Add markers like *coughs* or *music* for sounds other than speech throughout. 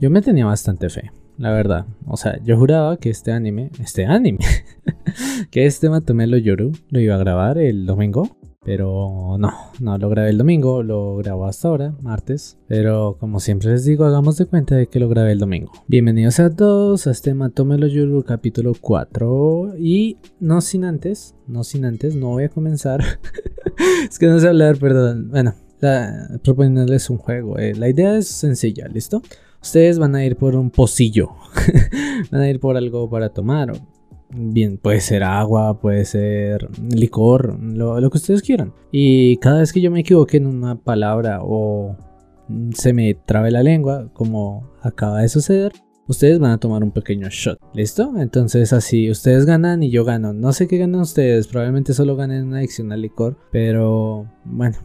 Yo me tenía bastante fe, la verdad. O sea, yo juraba que este anime, este anime, *laughs* que este Matomelo Yoru lo iba a grabar el domingo. Pero no, no lo grabé el domingo, lo grabo hasta ahora, martes. Pero como siempre les digo, hagamos de cuenta de que lo grabé el domingo. Bienvenidos a todos a este Matomelo Yoru capítulo 4. Y no sin antes, no sin antes, no voy a comenzar. *laughs* es que no sé hablar, perdón. Bueno, la, un juego. Eh, la idea es sencilla, ¿listo? Ustedes van a ir por un pocillo. *laughs* van a ir por algo para tomar. Bien, puede ser agua, puede ser licor, lo, que ustedes quieran. Y cada vez que yo me equivoque en una palabra o se me trabe la lengua, como acaba de suceder, ustedes van a tomar un pequeño shot. ¿Listo? Entonces así ustedes ganan y yo gano. No sé qué ganan ustedes, probablemente solo ganen una adicción al licor, pero bueno,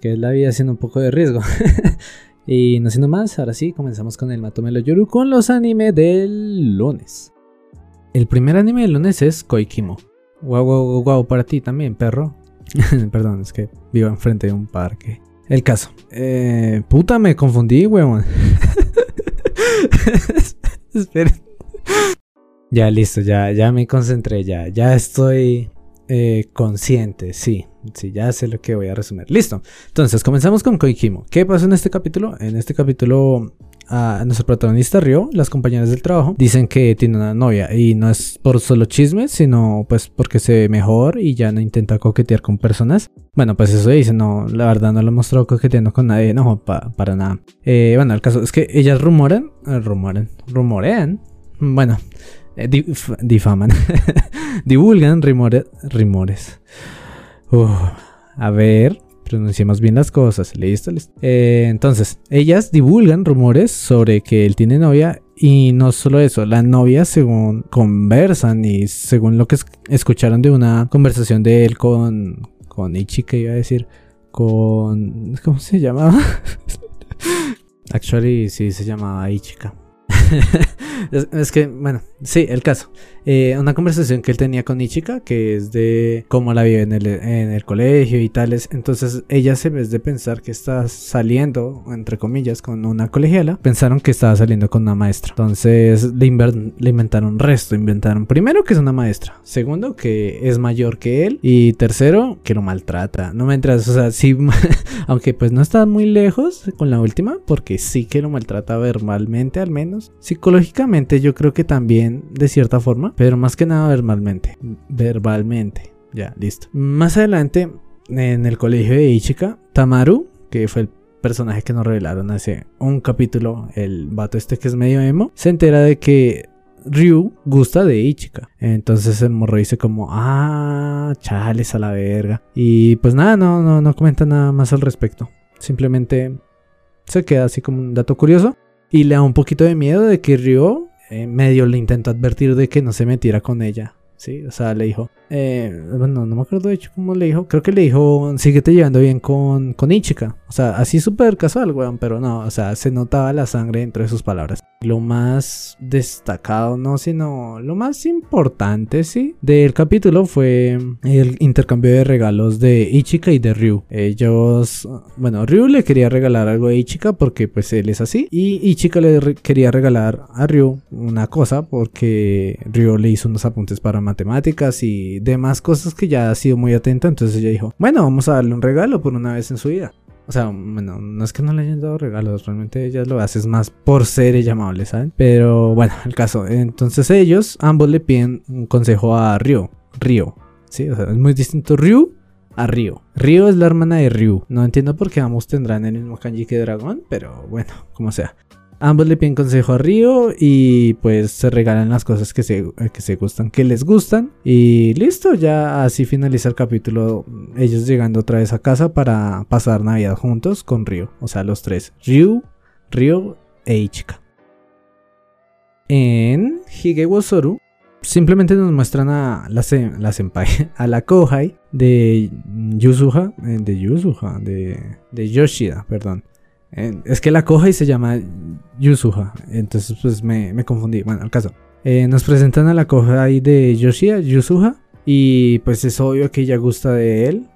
que es la vida haciendo un poco de riesgo. *laughs* y no siendo más, ahora sí, comenzamos con el Matomelo Yoru con los animes del lunes. El primer anime del lunes es Koikimo. Guau, guau, guau, para ti también, perro. *laughs* Perdón, es que vivo enfrente de un parque. El caso. Eh, puta, me confundí, weón. *laughs* Esperen. Ya, listo, ya, ya me concentré, ya, ya estoy eh, consciente, sí, sí, ya sé lo que voy a resumir. Listo. Entonces, comenzamos con Koikimo. ¿Qué pasó en este capítulo? En este capítulo a nuestro protagonista Río, las compañeras del trabajo, dicen que tiene una novia y no es por solo chismes, sino pues porque se ve mejor y ya no intenta coquetear con personas. Bueno, pues eso dice, no, la verdad no lo mostró coqueteando con nadie, no, para nada. Eh, bueno, el caso es que ellas rumoran, eh, rumoran, rumorean, bueno, eh, difaman, *laughs* divulgan rumores, rumores. a ver, pronunciemos bien las cosas. ¿Listo? ¿Listo? Eh, entonces, ellas divulgan rumores sobre que él tiene novia y no solo eso, la novia según conversan y según lo que escucharon de una conversación de él con, con Ichi, que iba a decir, con... ¿Cómo se llamaba? *laughs* Actually, sí, se llamaba Ichika. *laughs* es, que, bueno, sí, el caso. Eh, una conversación que él tenía con Ichika, que es de cómo la vive en el, en el colegio y tales. Entonces, ella, en vez de pensar que está saliendo, entre comillas, con una colegiala, pensaron que estaba saliendo con una maestra. Entonces, le, le inventaron resto. Inventaron, primero, que es una maestra. Segundo, que es mayor que él. Y tercero, que lo maltrata. No me entras, o sea, sí, *laughs* aunque pues no está muy lejos con la última, porque sí que lo maltrata verbalmente, al menos. Psicológicamente, yo creo que también, de cierta forma pero más que nada verbalmente. Verbalmente. Ya, listo. Más adelante, en el colegio de Ichika, Tamaru, que fue el personaje que nos revelaron hace un capítulo, el vato este que es medio emo, se entera de que Ryu gusta de Ichika. Entonces el morro dice como, ah, chales a la verga. Y pues nada, no, no, no comenta nada más al respecto. Simplemente se queda así como un dato curioso. Y le da un poquito de miedo de que Ryu eh, medio le intentó advertir de que no se metiera con ella. Sí, o sea, le dijo, eh, bueno, no me acuerdo de hecho cómo le dijo. Creo que le dijo, síguete llevando bien con, con Ichika. O sea, así súper casual, weón. Pero no, o sea, se notaba la sangre dentro de sus palabras. Lo más destacado, no, sino lo más importante, sí, del capítulo fue el intercambio de regalos de Ichika y de Ryu. Ellos, bueno, Ryu le quería regalar algo a Ichika porque pues él es así. Y Ichika le quería regalar a Ryu una cosa porque Ryu le hizo unos apuntes para matemáticas y demás cosas que ya ha sido muy atenta. Entonces ella dijo, bueno, vamos a darle un regalo por una vez en su vida. O sea, bueno, no es que no le hayan dado regalos, realmente ella lo hace más por ser ella ¿saben? Pero bueno, el caso. Entonces ellos, ambos le piden un consejo a Ryo. Ryo, ¿sí? O sea, es muy distinto Ryu a Ryo. Ryo es la hermana de Ryu. No entiendo por qué ambos tendrán el mismo kanji que dragón, pero bueno, como sea. Ambos le piden consejo a Río y pues se regalan las cosas que se, que se gustan, que les gustan. Y listo, ya así finaliza el capítulo. Ellos llegando otra vez a casa para pasar Navidad juntos con Río. O sea, los tres. Ryu, Río e Ichika. En Hige simplemente nos muestran a la, la senpai, a la Kohai de Yusuha, eh, de Yusuha, de, de Yoshida, perdón. Es que la coja y se llama Yusuha. Entonces, pues me, confundí. Bueno, al caso. Eh, nos presentan a la coja ahí de Yoshia, Yusuha. Y pues es obvio que ella gusta de él.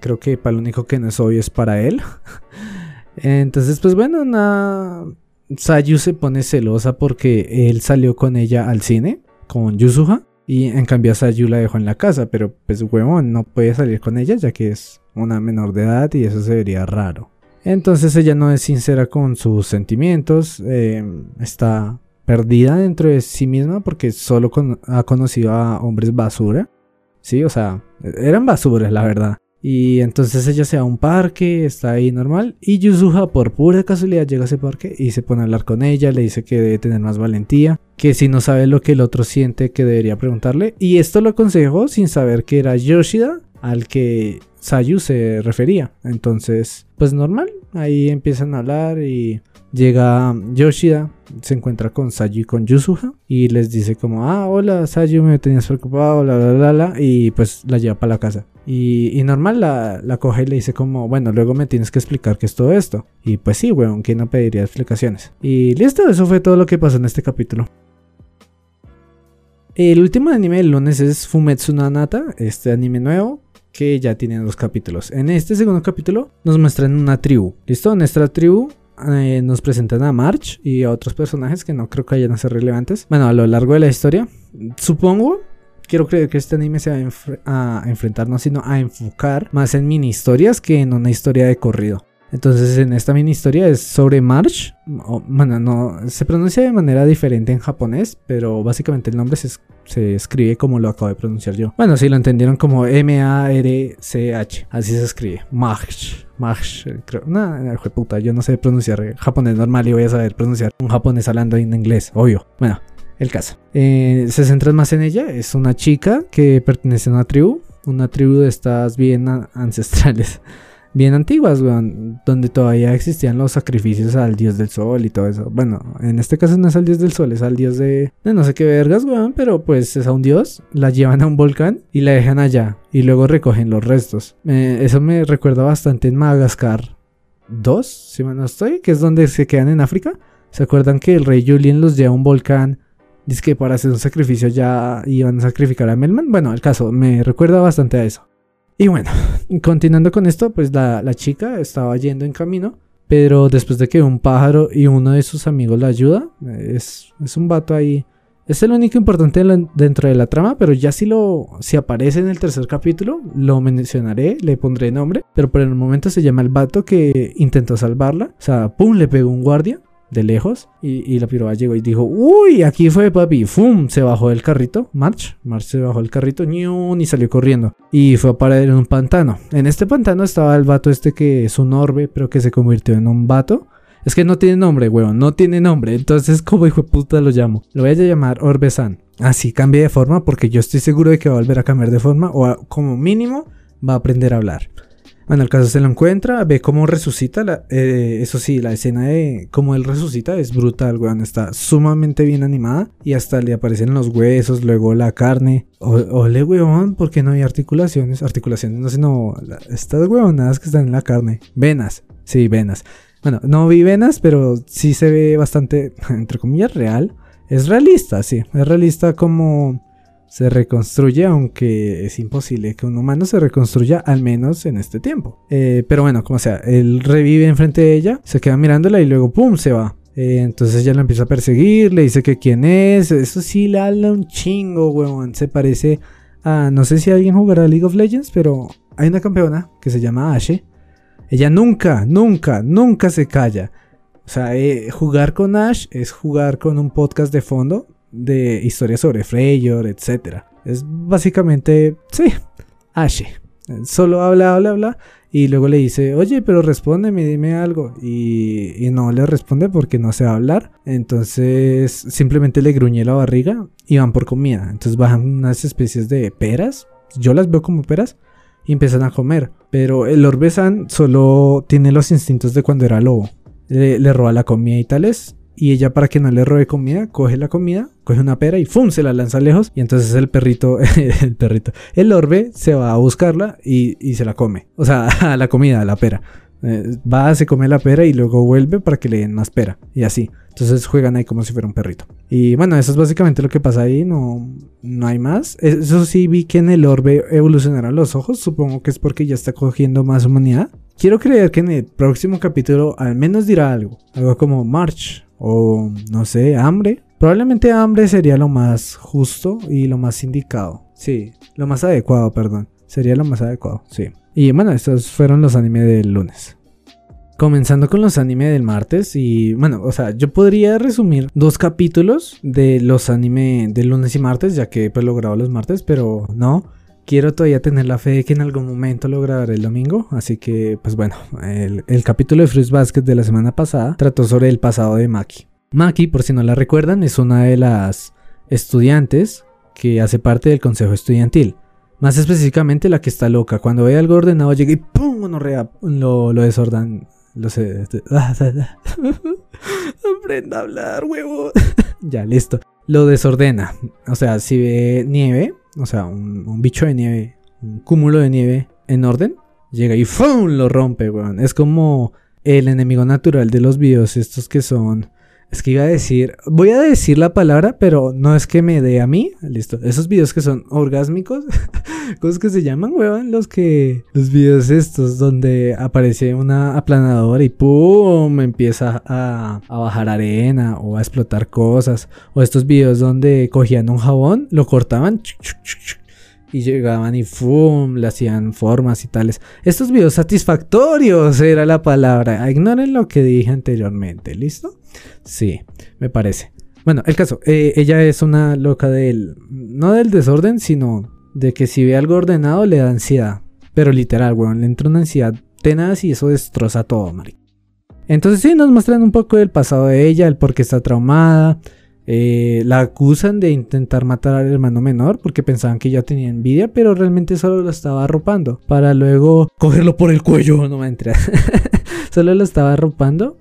Creo que para lo único que no es obvio es para él. *laughs* Entonces, pues bueno, nada. Sayu se pone celosa porque él salió con ella al cine, con Yusuha, y en cambio Sayu la dejó en la casa, pero pues huevón, no puede salir con ella ya que es una menor de edad y eso se vería raro. Entonces ella no es sincera con sus sentimientos, em, está perdida dentro de sí misma porque solo ha conocido a hombres basura. Sí, o sea, eran basuras, la verdad. Y entonces ella se va a un parque, está ahí normal. Y Yuzuha, por pura casualidad, llega a ese parque y se pone a hablar con ella. Le dice que debe tener más valentía. Que si no sabe lo que el otro siente, que debería preguntarle. Y esto lo aconsejó sin saber que era Yoshida al que Sayu se refería. Entonces, pues normal. Ahí empiezan a hablar y llega Yoshida, se encuentra con Sayu y con Yusuha y les dice como, ah, hola Sayu, me tenías preocupado, la, la, la, y pues la lleva para la casa. Y, normal la, la, coge y le dice como, bueno, luego me tienes que explicar qué es todo esto. Y pues sí, weón, ¿quién no pediría explicaciones? Y listo, eso fue todo lo que pasó en este capítulo. El último anime del lunes es Fumetsu no Anata, este anime nuevo que ya tiene dos capítulos. En este segundo capítulo nos muestran una tribu. ¿Listo? En esta tribu eh, nos presentan a March y a otros personajes que no creo que vayan a ser relevantes. Bueno, a lo largo de la historia, supongo, quiero creer que este anime se va a, enfrentar no sino a enfocar más en mini historias que en una historia de corrido. Entonces en esta mini historia es sobre March. bueno, no se pronuncia de manera diferente en japonés, pero básicamente el nombre se, se, escribe como lo acabo de pronunciar yo. Bueno, si lo entendieron como M-A-R-C-H, así se escribe. March. March, creo. No, puta, yo no sé pronunciar japonés normal y voy a saber pronunciar un japonés hablando en inglés, obvio. Bueno, el caso. Eh, se centra más en ella. Es una chica que pertenece a una tribu. Una tribu de estas bien ancestrales bien antiguas, weón, donde todavía existían los sacrificios al dios del sol y todo eso. Bueno, en este caso no es al dios del sol, es al dios de, no sé qué vergas, weón, pero pues es a un dios, la llevan a un volcán y la dejan allá y luego recogen los restos. Eh, eso me recuerda bastante en Madagascar 2, si me no estoy, que es donde se quedan en África. ¿Se acuerdan que el rey Julien los lleva a un volcán? Dice que para hacer un sacrificio ya iban a sacrificar a Melman. Bueno, el caso me recuerda bastante a eso. Y bueno, continuando con esto, pues la, chica estaba yendo en camino, pero después de que un pájaro y uno de sus amigos la ayuda, es, es un vato ahí. Es el único importante dentro de la trama, pero ya si lo si aparece en el tercer capítulo, lo mencionaré, le pondré nombre, pero por el momento se llama el vato que intentó salvarla, o sea, pum, le pegó un guardia de lejos y, la piroba llegó y dijo, uy, aquí fue papi, ¡fum! Se bajó del carrito, March, March se bajó del carrito, y salió corriendo y fue a parar en un pantano. En este pantano estaba el vato este que es un orbe, pero que se convirtió en un vato. Es que no tiene nombre, weón, no tiene nombre. Entonces, *laughs* como hijo de puta lo llamo? Lo voy a llamar Orbe-san. Así cambia de forma porque yo estoy seguro de que va a volver a cambiar de forma o como mínimo va a aprender a hablar. Bueno, el caso se lo encuentra, ve cómo resucita. La, eh, eso sí, la escena de cómo él resucita es brutal, weón. Está sumamente bien animada y hasta le aparecen los huesos, luego la carne. ole, weón, porque no hay articulaciones. Articulaciones, no sé, no. Estas weonadas que están en la carne. Venas, sí, venas. Bueno, no vi venas, pero sí se ve bastante, *laughs* entre comillas, real. Es realista, sí. Es realista como se reconstruye, aunque es imposible que un humano se reconstruya, al menos en este tiempo. Eh, pero bueno, como sea, él revive enfrente de ella, se queda mirándola y luego ¡pum! se va. Eh, entonces ella lo empieza a perseguir, le dice que quién es. Eso sí le habla un chingo, weón. Se parece a. No sé si alguien jugará League of Legends, pero hay una campeona que se llama Ashe. Ella nunca, nunca, nunca se calla. O sea, eh, jugar con Ash es jugar con un podcast de fondo de historias sobre Freyr, etc. Es básicamente, sí, Ashe. Solo habla, habla, habla. Y luego le dice, oye, pero respóndeme, dime algo. Y, no le responde porque no sabe hablar. Entonces simplemente le gruñe la barriga y van por comida. Entonces bajan unas especies de peras. Yo las veo como peras. Y empiezan a comer. Pero el Orbesan solo tiene los instintos de cuando era lobo. Le, le roba la comida y tales y ella para que no le robe comida, coge la comida, coge una pera y ¡fum! se la lanza lejos y entonces el perrito, *laughs* el perrito, el orbe se va a buscarla y, y se la come. O sea, *laughs* a la comida, a la pera. Eh, va, se come la pera y luego vuelve para que le den más pera. Y así. Entonces juegan ahí como si fuera un perrito. Y bueno, eso es básicamente lo que pasa ahí. No, no hay más. Eso sí, vi que en el orbe evolucionaron los ojos. Supongo que es porque ya está cogiendo más humanidad. Quiero creer que en el próximo capítulo al menos dirá algo. Algo como March o no sé, hambre. Probablemente hambre sería lo más justo y lo más indicado. Sí, lo más adecuado, perdón. Sería lo más adecuado, sí. Y bueno, estos fueron los animes del lunes. Comenzando con los animes del martes y bueno, o sea, yo podría resumir dos capítulos de los animes del lunes y martes, ya que pues lo grabo los martes, pero no. Quiero todavía tener la fe de que en algún momento lo grabaré el domingo, así que pues bueno, el, capítulo de Fruits Basket de la semana pasada trató sobre el pasado de Maki. Maki, por si no la recuerdan, es una de las estudiantes que hace parte del consejo estudiantil. Más específicamente la que está loca. Cuando ve algo ordenado llega y ¡pum! lo, lo desordan. Lo sé. *laughs* Aprenda a hablar, huevo. *laughs* ya, listo. Lo desordena. O sea, si ve nieve, o sea, un, bicho de nieve, un cúmulo de nieve en orden, llega y ¡pum! lo rompe, weón. Es como el enemigo natural de los videos estos que son es que iba a decir, voy a decir la palabra, pero no es que me dé a mí. Listo. Esos videos que son orgásmicos, *laughs* cosas que se llaman, weón, los que los videos estos donde aparece una aplanadora y pum, empieza a, a bajar arena o a explotar cosas, o estos videos donde cogían un jabón, lo cortaban y llegaban y ¡fum! le hacían formas y tales. Estos videos satisfactorios era la palabra. Ignoren lo que dije anteriormente, ¿listo? Sí, me parece. Bueno, el caso, eh, ella es una loca del, no del desorden, sino de que si ve algo ordenado le da ansiedad. Pero literal, weón, le entra una ansiedad tenaz y eso destroza todo, Mari. Entonces sí, nos muestran un poco del pasado de ella, el por qué está traumada. Eh, la acusan de intentar matar al hermano menor porque pensaban que ella tenía envidia, pero realmente solo lo estaba arropando. Para luego cogerlo por el cuello, *laughs* no me entra. *laughs* solo lo estaba arropando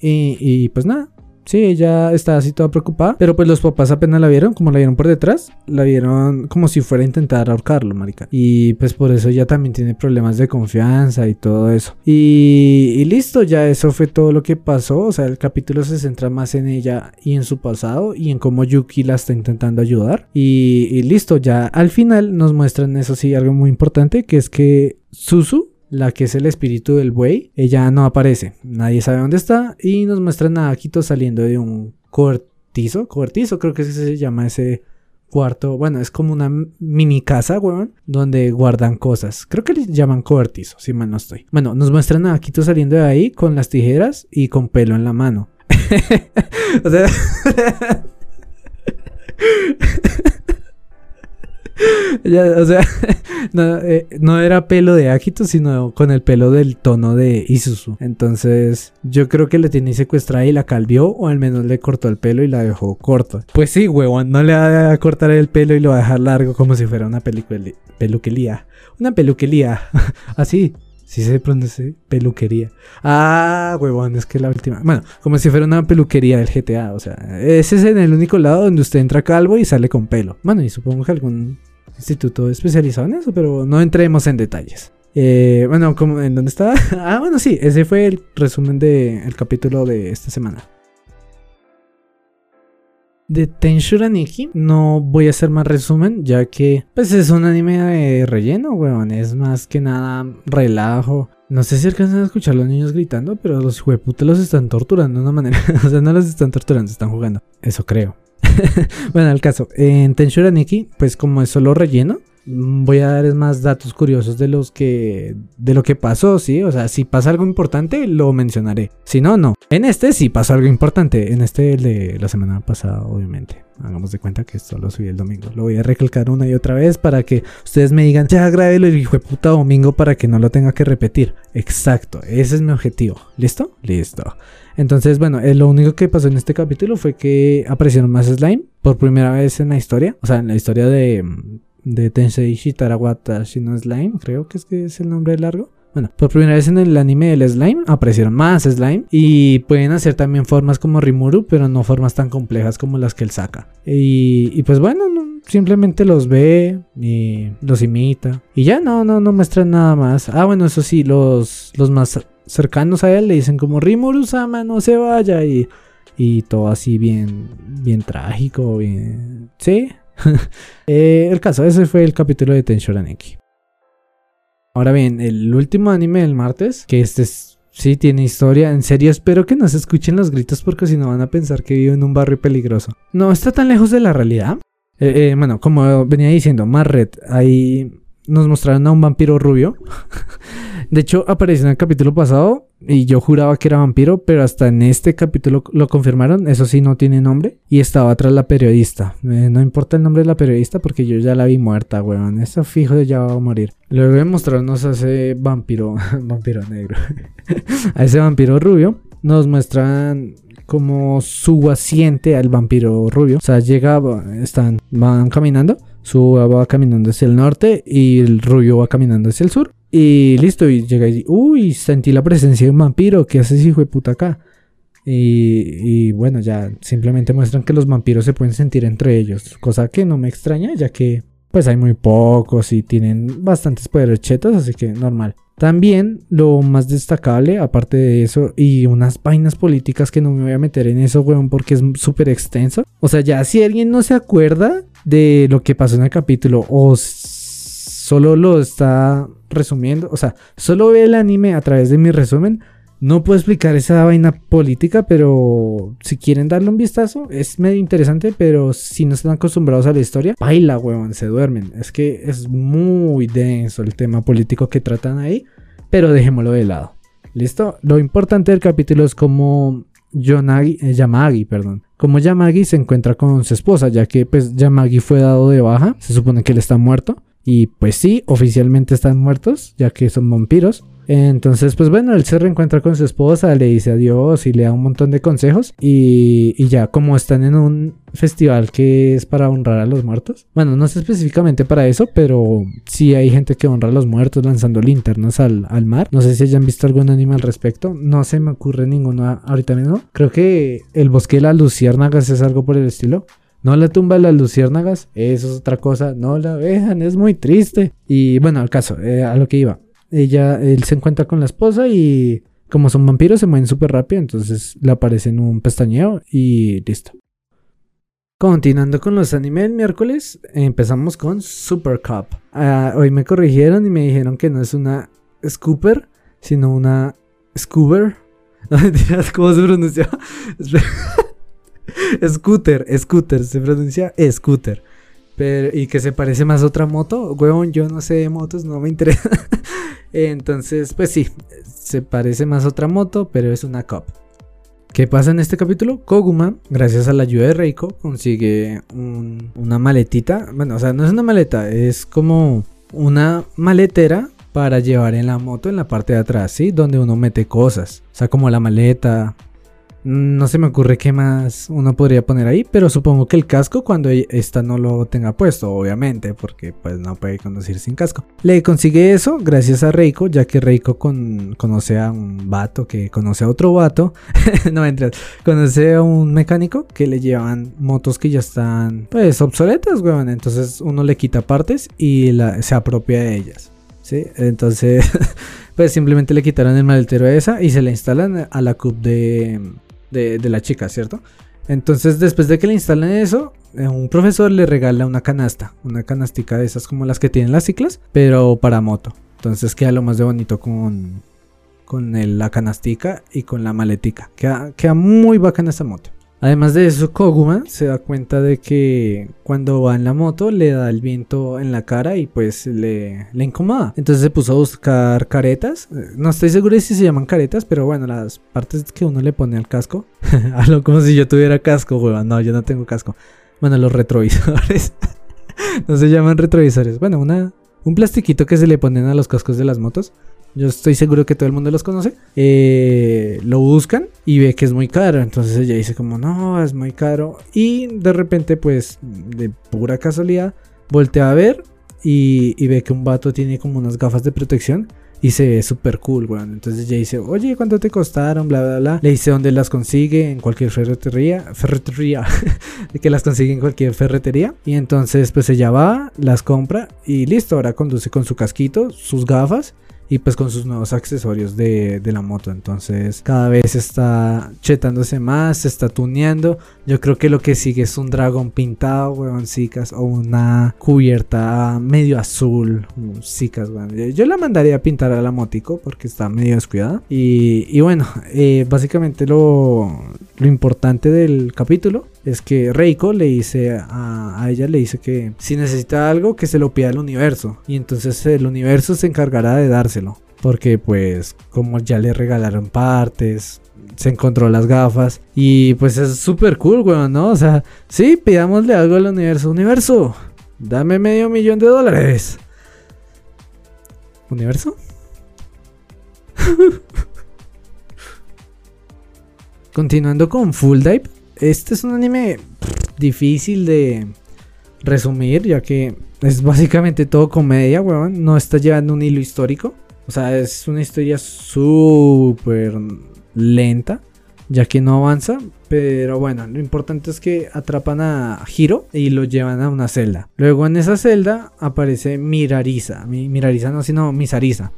y, pues nada, Sí, ella estaba así toda preocupada. Pero pues los papás apenas la vieron, como la vieron por detrás, la vieron como si fuera a intentar ahorcarlo, marica. Y pues por eso ella también tiene problemas de confianza y todo eso. Y, listo, ya eso fue todo lo que pasó. O sea, el capítulo se centra más en ella y en su pasado y en cómo Yuki la está intentando ayudar. Y, y listo, ya al final nos muestran eso sí, algo muy importante, que es que Susu la que es el espíritu del buey, ella no aparece, nadie sabe dónde está y nos muestran a Akito saliendo de un cortizo, cortizo creo que se llama ese cuarto, bueno, es como una mini casa, weón, donde guardan cosas. Creo que le llaman cobertizo, si mal no estoy. Bueno, nos muestran a Akito saliendo de ahí con las tijeras y con pelo en la mano. *laughs* o sea... *laughs* *laughs* *laughs* o sea, *laughs* eh, no, era pelo de Akito, sino con el pelo del tono de Isuzu. Entonces, yo creo que le tiene secuestrada y la calvió, o al menos le cortó el pelo y la dejó corto. Pues sí, huevón, no le va a cortar el pelo y lo va a dejar largo como si fuera una peluquería. Una peluquería. *laughs* Así. Si se pronuncia peluquería. Ah, huevón, es que la última. Bueno, como si fuera una peluquería del GTA. O sea, ese es en el único lado donde usted entra calvo y sale con pelo. Bueno, y supongo que algún instituto especializado en eso, pero no entremos en detalles. Eh, bueno, ¿en dónde estaba? *laughs* ah, bueno, sí, ese fue el resumen del capítulo de esta semana. De Tensuraniki no voy a hacer más resumen, ya que pues es un anime de relleno, weón. Es más que nada relajo. No sé si alcanzan a escuchar a los niños gritando, pero los hueputas los están torturando de una manera. *laughs* o sea, no los están torturando, están jugando. Eso creo. *laughs* bueno, al caso, en Tensuraniki, pues como es solo relleno, voy a darles más datos curiosos de los que de lo que pasó, sí, o sea, si pasa algo importante lo mencionaré. Si no, no. En este sí pasó algo importante, en este el de la semana pasada, obviamente. Hagamos de cuenta que esto lo subí el domingo. Lo voy a recalcar una y otra vez para que ustedes me digan, ya grábelo el hijo de puta domingo para que no lo tenga que repetir. Exacto, ese es mi objetivo. ¿Listo? Listo. Entonces, bueno, eh, lo único que pasó en este capítulo fue que aparecieron más slime por primera vez en la historia. O sea, en la historia de, de Tensei Shitarawata Shino Slime, creo que es que es el nombre largo. Bueno, por primera vez en el anime del slime aparecieron más slime y pueden hacer también formas como Rimuru, pero no formas tan complejas como las que él saca. Y, pues bueno, simplemente los ve y los imita. Y ya no, no, no muestran nada más. Ah, bueno, eso sí, los, los más cercanos a él le dicen como Rimuru-sama, no se vaya y, y todo así bien, bien trágico, bien... Sí, *laughs* Eh, el caso, ese fue el capítulo de Tenshoraneki. Ahora bien, el último anime del martes, que este es Sí, tiene historia. En serio, espero que no se escuchen los gritos porque si no van a pensar que vivo en un barrio peligroso. No está tan lejos de la realidad. Eh, eh, bueno, como venía diciendo, Marret, ahí nos mostraron a un vampiro rubio. *laughs* de hecho, apareció en el capítulo pasado y yo juraba que era vampiro, pero hasta en este capítulo lo confirmaron. Eso sí, no tiene nombre. Y estaba atrás la periodista. Eh, no importa el nombre de la periodista porque yo ya la vi muerta, weón. Eso fijo ya va a morir. Luego de mostrarnos a ese vampiro, *laughs* vampiro negro, *laughs* a ese vampiro rubio, nos muestran como asiente al vampiro rubio. O sea, llega, están, van caminando. Su va caminando hacia el norte y el rubio va caminando hacia el sur. Y listo, y llega y dice, uy, sentí la presencia de un vampiro, ¿qué haces hijo de puta acá? Y, y, bueno, ya simplemente muestran que los vampiros se pueden sentir entre ellos, cosa que no me extraña, ya que pues hay muy pocos y tienen bastantes poderes chetos, así que normal. También lo más destacable, aparte de eso, y unas vainas políticas que no me voy a meter en eso, weón, porque es súper extenso. O sea, ya si alguien no se acuerda de lo que pasó en el capítulo o solo lo está resumiendo, o sea, solo ve el anime a través de mi resumen, no puedo explicar esa vaina política, pero si quieren darle un vistazo, es medio interesante, pero si no están acostumbrados a la historia, baila, huevón, se duermen. Es que es muy denso el tema político que tratan ahí, pero dejémoslo de lado. ¿Listo? Lo importante del capítulo es como Eh, Yamagi, perdón. Como Yamagi se encuentra con su esposa, ya que pues Yamagi fue dado de baja, se supone que él está muerto. Y pues sí, oficialmente están muertos, ya que son vampiros. Entonces, pues bueno, él se reencuentra con su esposa, le dice adiós y le da un montón de consejos. Y, ya, como están en un festival que es para honrar a los muertos. Bueno, no sé específicamente para eso, pero sí hay gente que honra a los muertos lanzando linternas al, mar. No sé si hayan visto algún anime al respecto. No se me ocurre ninguno ahorita mismo. Creo que el bosque de las luciérnagas es algo por el estilo. No la tumba de las luciérnagas, eso es otra cosa. No la vean, es muy triste. Y bueno, al caso, eh, a lo que iba ella, él se encuentra con la esposa y como son vampiros se mueven súper rápido, entonces le aparece en un pestañeo y listo. Continuando con los animes miércoles, empezamos con Super Cup. Ah, hoy me corrigieron y me dijeron que no es una Scooper, sino una *laughs* entiendes cómo se pronuncia. *laughs* scooter, scooter, se pronuncia scooter. Pero, y que se parece más a otra moto. Huevón, yo no sé de motos, no me interesa. *laughs* Entonces, pues sí, se parece más a otra moto, pero es una Cup. ¿Qué pasa en este capítulo? Koguma, gracias a la ayuda de Reiko, consigue una maletita. Bueno, o sea, no es una maleta, es como una maletera para llevar en la moto en la parte de atrás, ¿sí? Donde uno mete cosas. O sea, como la maleta, no se me ocurre qué más uno podría poner ahí, pero supongo que el casco cuando esta no lo tenga puesto, obviamente, porque pues no puede conducir sin casco. Le consigue eso gracias a Reiko, ya que Reiko conoce a un vato que conoce a otro vato, *laughs* no entras, conoce a un mecánico que le llevan motos que ya están pues obsoletas, weón, entonces uno le quita partes y se apropia de ellas. ¿Sí? Entonces, *laughs* pues simplemente le quitaron el maletero a esa y se le instalan a la cup de, de, la chica, ¿cierto? Entonces, después de que le instalan eso, eh, un profesor le regala una canasta, una canastica de esas como las que tienen las ciclas, pero para moto. Entonces queda lo más de bonito con, con la canastica y con la maletica. Queda, queda muy bacana esa moto. Además de eso, Koguma se da cuenta de que cuando va en la moto le da el viento en la cara y pues le, le incomoda. Entonces se puso a buscar caretas. No estoy seguro de si se llaman caretas, pero bueno, las partes que uno le pone al casco. *laughs* Hablo como si yo tuviera casco, weón. No, yo no tengo casco. Bueno, los retrovisores. *laughs* no se llaman retrovisores. Bueno, una, un plastiquito que se le ponen a los cascos de las motos. Yo estoy seguro que todo el mundo los conoce. Eh, lo buscan y ve que es muy caro. Entonces ella dice como, no, es muy caro. Y de repente, pues, de pura casualidad, voltea a ver y, ve que un vato tiene como unas gafas de protección. Y se ve súper cool, weón. Entonces ella dice, oye, ¿cuánto te costaron? Bla, bla, bla. Le dice dónde las consigue, en cualquier ferretería. Ferretería. *laughs* que las consigue en cualquier ferretería. Y entonces, pues ella va, las compra y listo. Ahora conduce con su casquito, sus gafas y pues con sus nuevos accesorios de, de, la moto. Entonces cada vez está chetándose más, se está tuneando. Yo creo que lo que sigue es un dragón pintado, weón, chicas, o una cubierta medio azul, chicas, weón. Yo la mandaría a pintar a la motico porque está medio descuidada. Y, y bueno, eh, básicamente lo, lo importante del capítulo es que Reiko le dice a, ella le dice que si necesita algo que se lo pida al universo. Y entonces el universo se encargará de dárselo. Porque pues como ya le regalaron partes se encontró las gafas. Y pues es súper cool weón no o sea sí pidámosle algo al universo. Universo dame medio millón de dólares. Universo *laughs* Continuando con Full Dive, este es un anime difícil de resumir, ya que es básicamente todo comedia, weón. No está llevando un hilo histórico. O sea, es una historia súper lenta, ya que no avanza. Pero bueno, lo importante es que atrapan a Hiro y lo llevan a una celda. Luego en esa celda aparece Mirarisa. Mirarisa no, sino Misarisa.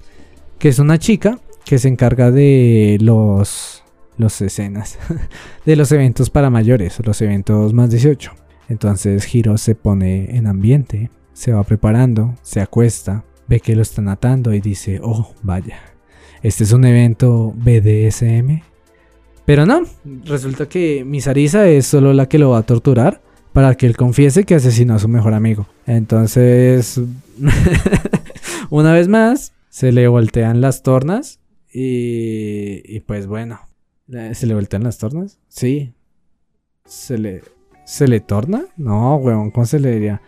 Que es una chica que se encarga de los los escenas *laughs* de los eventos para mayores, los eventos más 18. Entonces Hiro se pone en ambiente, se va preparando, se acuesta, ve que lo están atando y dice, oh, vaya, este es un evento BDSM. Pero no, resulta que Misarisa es solo la que lo va a torturar para que él confiese que asesinó a su mejor amigo. Entonces, *laughs* una vez más, se le voltean las tornas y, y pues bueno, ¿Se le voltean las tornas? Sí. ¿Se le, ¿Se le torna? No, weón, ¿cómo se le diría?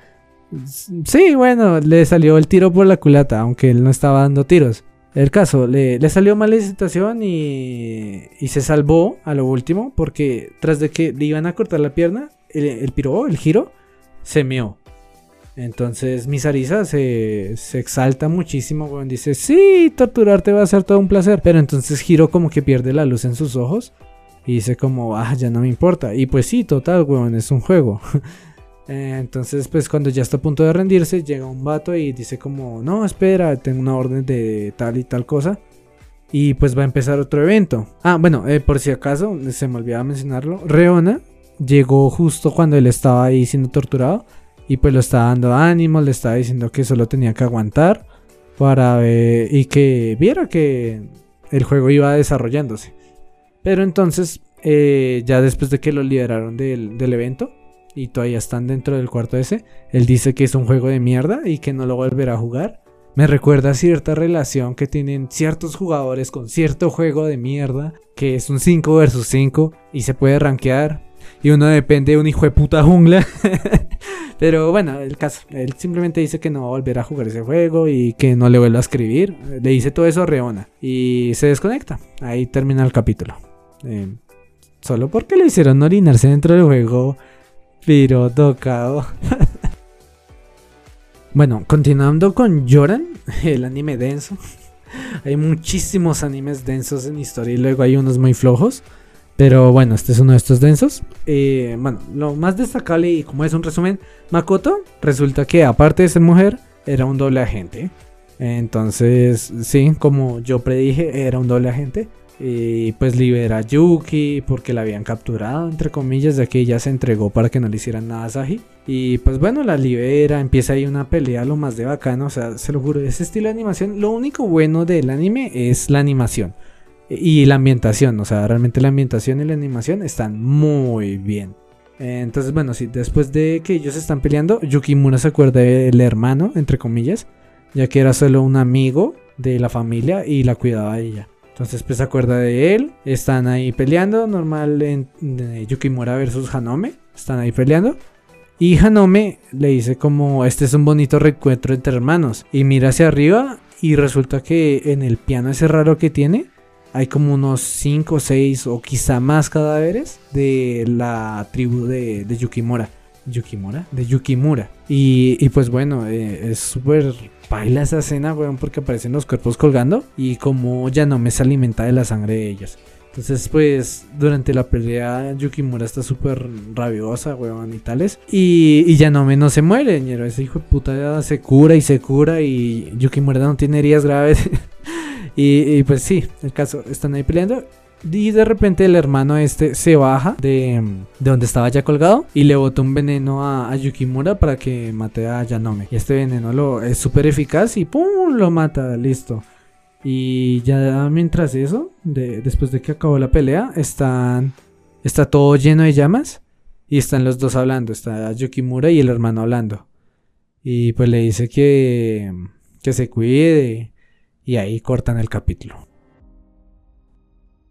Sí, bueno, le salió el tiro por la culata, aunque él no estaba dando tiros. El caso, le, le salió mal la situación y, y, se salvó a lo último porque tras de que le iban a cortar la pierna, el, el piro, el giro, se meó. Entonces Misarisa se, se exalta muchísimo, weón. Dice, sí, torturarte va a ser todo un placer. Pero entonces Hiro como que pierde la luz en sus ojos. Y dice como, ah, ya no me importa. Y pues sí, total, weón, es un juego. *laughs* Eh, entonces, pues cuando ya está a punto de rendirse, llega un vato y dice como, no, espera, tengo una orden de tal y tal cosa. Y pues va a empezar otro evento. Ah, bueno, eh, por si acaso, se me olvidaba mencionarlo. Reona llegó justo cuando él estaba ahí siendo torturado. Y pues lo estaba dando ánimo, le estaba diciendo que solo tenía que aguantar para y que viera que el juego iba desarrollándose. Pero entonces, eh, ya después de que lo liberaron del, del, evento y todavía están dentro del cuarto ese, él dice que es un juego de mierda y que no lo volverá a jugar. Me recuerda cierta relación que tienen ciertos jugadores con cierto juego de mierda, que es un 5 versus 5 y se puede rankear. Y uno depende de un hijo de puta jungla. *laughs* Pero bueno, el caso, él simplemente dice que no va a volver a jugar ese juego y que no le vuelva a escribir. Le dice todo eso a Reona y se desconecta. Ahí termina el capítulo. Eh, solo porque le hicieron orinarse dentro del juego, pero tocado. *laughs* bueno, continuando con Joran, *laughs* el anime denso. Hay muchísimos animes densos en historia y luego hay unos muy flojos. Pero bueno, este es uno de estos densos. Eh, bueno, lo más destacable y como es un resumen, Makoto resulta que aparte de ser mujer, era un doble agente. Entonces, sí, como yo predije, era un doble agente. Y pues libera a Yuki porque la habían capturado, entre comillas, de que ella se entregó para que no le hicieran nada a Saji. Y pues bueno, la libera, empieza ahí una pelea lo más de bacano, o sea, se lo juro, ese estilo de animación, lo único bueno del anime es la animación. Y la ambientación, o sea, realmente la ambientación y la animación están muy bien. Entonces, bueno, sí, después de que ellos están peleando, Yukimura se acuerda del hermano, entre comillas, ya que era solo un amigo de la familia y la cuidaba a ella. Entonces, pues se acuerda de él, están ahí peleando, normal en, Yukimura versus Hanome, están ahí peleando. Y Hanome le dice como, este es un bonito reencuentro entre hermanos. Y mira hacia arriba y resulta que en el piano ese raro que tiene, hay como unos 5, 6 o quizá más cadáveres de la tribu de, Yukimura. Yukimura, de Yukimura. Y, pues bueno, eh, es súper baila esa escena, weón, porque aparecen los cuerpos colgando y como ya no me se alimenta de la sangre de ellos. Entonces, pues, durante la pelea, Yukimura está súper rabiosa, weón, y tales. Y, y Yanome no se muere, ñero. Ese hijo de puta se cura y se cura. Y Yukimura no tiene heridas graves. *laughs* Y, pues sí, el caso, están ahí peleando. Y de repente el hermano este se baja de, donde estaba ya colgado y le bota un veneno a, Yukimura para que mate a Yanome. Y este veneno es súper eficaz y ¡pum! lo mata, listo. Y ya mientras eso, después de que acabó la pelea, están, está todo lleno de llamas y están los dos hablando. Está Yukimura y el hermano hablando. Y pues le dice que, que se cuide y ahí cortan el capítulo.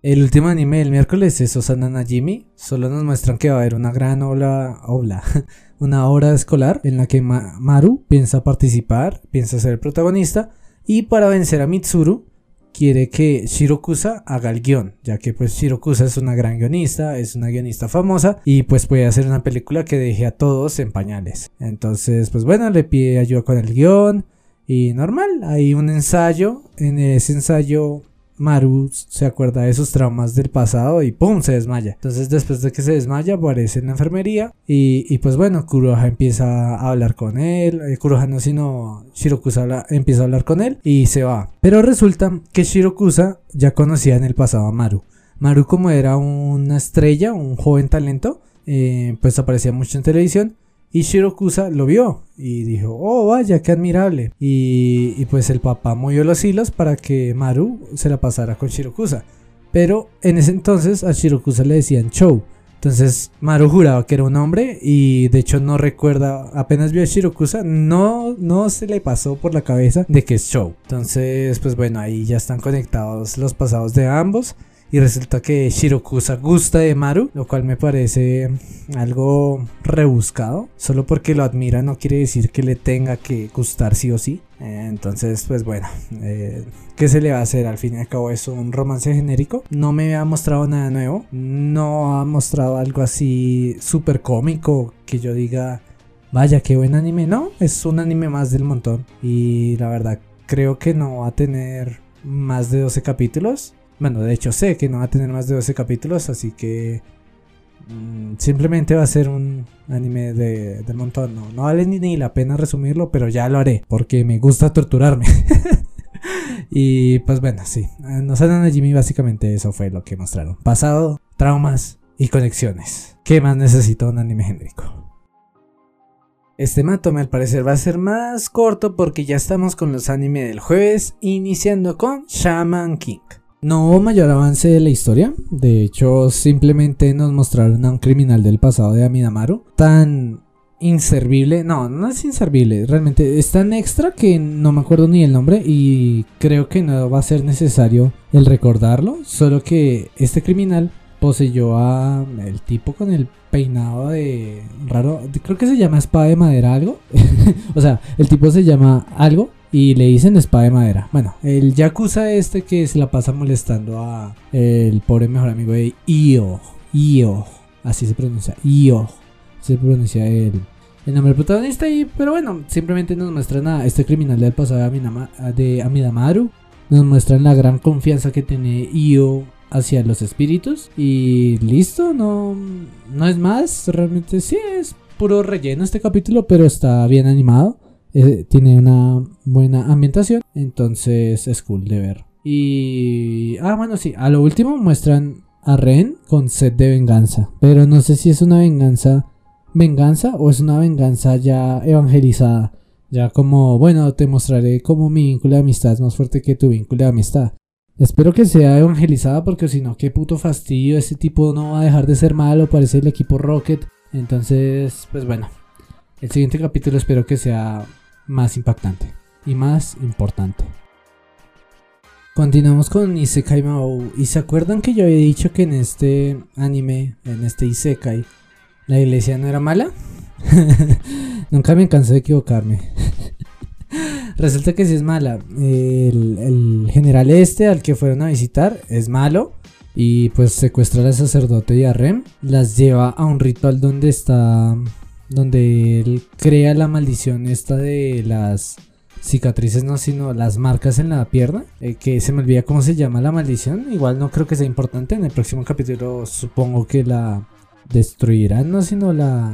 El último anime del miércoles es Osana Najimi. Solo nos muestran que va a haber una gran ola, *laughs* una hora escolar en la que Maru piensa participar, piensa ser el protagonista y para vencer a Mitsuru quiere que Shirokusa haga el guion, ya que pues Shirokusa es una gran guionista, es una guionista famosa y pues puede hacer una película que deje a todos en pañales. Entonces pues bueno, le pide ayuda con el guion y normal, hay un ensayo, en ese ensayo Maru se acuerda de sus traumas del pasado y ¡pum! se desmaya. Entonces después de que se desmaya aparece en la enfermería y, pues bueno, Kuroha empieza a hablar con él. Eh, Kuroha no sino Shirokusa empieza a hablar con él y se va. Pero resulta que Shirokusa ya conocía en el pasado a Maru. Maru como era una estrella, un joven talento, eh, pues aparecía mucho en televisión y Shirokusa lo vio y dijo, oh vaya, qué admirable. Y, pues el papá movió los hilos para que Maru se la pasara con Shirokusa. Pero en ese entonces a Shirokusa le decían Chou. Entonces Maru juraba que era un hombre y de hecho no recuerda, apenas vio a Shirokusa, no, no se le pasó por la cabeza de que es Chou. Entonces pues bueno, ahí ya están conectados los pasados de ambos. Y resulta que Shirokusa gusta de Maru, lo cual me parece algo rebuscado. Solo porque lo admira no quiere decir que le tenga que gustar sí o sí. entonces, pues bueno, eh, ¿qué se le va a hacer? Al fin y al cabo es un romance genérico. No me ha mostrado nada nuevo. No ha mostrado algo así súper cómico que yo diga, vaya, qué buen anime. No, es un anime más del montón. Y la verdad, creo que no va a tener más de 12 capítulos. Bueno, de hecho sé que no va a tener más de 12 capítulos, así que mm, simplemente va a ser un anime de, del montón. No, no vale ni, la pena resumirlo, pero ya lo haré, porque me gusta torturarme. *laughs* y pues bueno, sí. Nos a Jimmy básicamente eso fue lo que mostraron. Pasado, traumas y conexiones. ¿Qué más necesita un anime genérico? Este matome al parecer va a ser más corto porque ya estamos con los anime del jueves, iniciando con Shaman King. No hubo mayor avance de la historia, de hecho simplemente nos mostraron a un criminal del pasado de Amidamaru, tan inservible, no, no es inservible, realmente es tan extra que no me acuerdo ni el nombre y creo que no va a ser necesario el recordarlo, solo que este criminal poseyó a el tipo con el peinado de raro, creo que se llama espada de madera algo, *laughs* o sea, el tipo se llama algo y le dicen espada de madera. Bueno, el Yakuza este que se la pasa molestando a el pobre mejor amigo de Io. Io. Así se pronuncia. Io. Se pronuncia el, el nombre del protagonista. Pero bueno, simplemente nos muestran a este criminal del pasado de, de Amidamaru. Nos muestran la gran confianza que tiene Io hacia los espíritus. Y listo, no, no es más. Realmente sí es puro relleno este capítulo, pero está bien animado. Eh, tiene una buena ambientación, entonces es cool de ver. Y... Ah, bueno, sí, a lo último muestran a Ren con sed de venganza, pero no sé si es una venganza venganza o es una venganza ya evangelizada. Ya como, bueno, te mostraré cómo mi vínculo de amistad es más fuerte que tu vínculo de amistad. Espero que sea evangelizada porque si no, qué puto fastidio. Ese tipo no va a dejar de ser malo, parece el equipo Rocket. Entonces, pues bueno. El siguiente capítulo espero que sea más impactante y más importante. Continuamos con Isekai Mao. ¿Y se acuerdan que yo había dicho que en este anime, en este Isekai, la iglesia no era mala? *laughs* Nunca me cansé de equivocarme. *laughs* Resulta que sí es mala. El, el, general este al que fueron a visitar es malo. Y pues secuestra al sacerdote y a Rem. Las lleva a un ritual donde está donde él crea la maldición esta de las cicatrices, no, sino las marcas en la pierna, eh, que se me olvida cómo se llama la maldición, igual no creo que sea importante, en el próximo capítulo supongo que la destruirán, no, sino la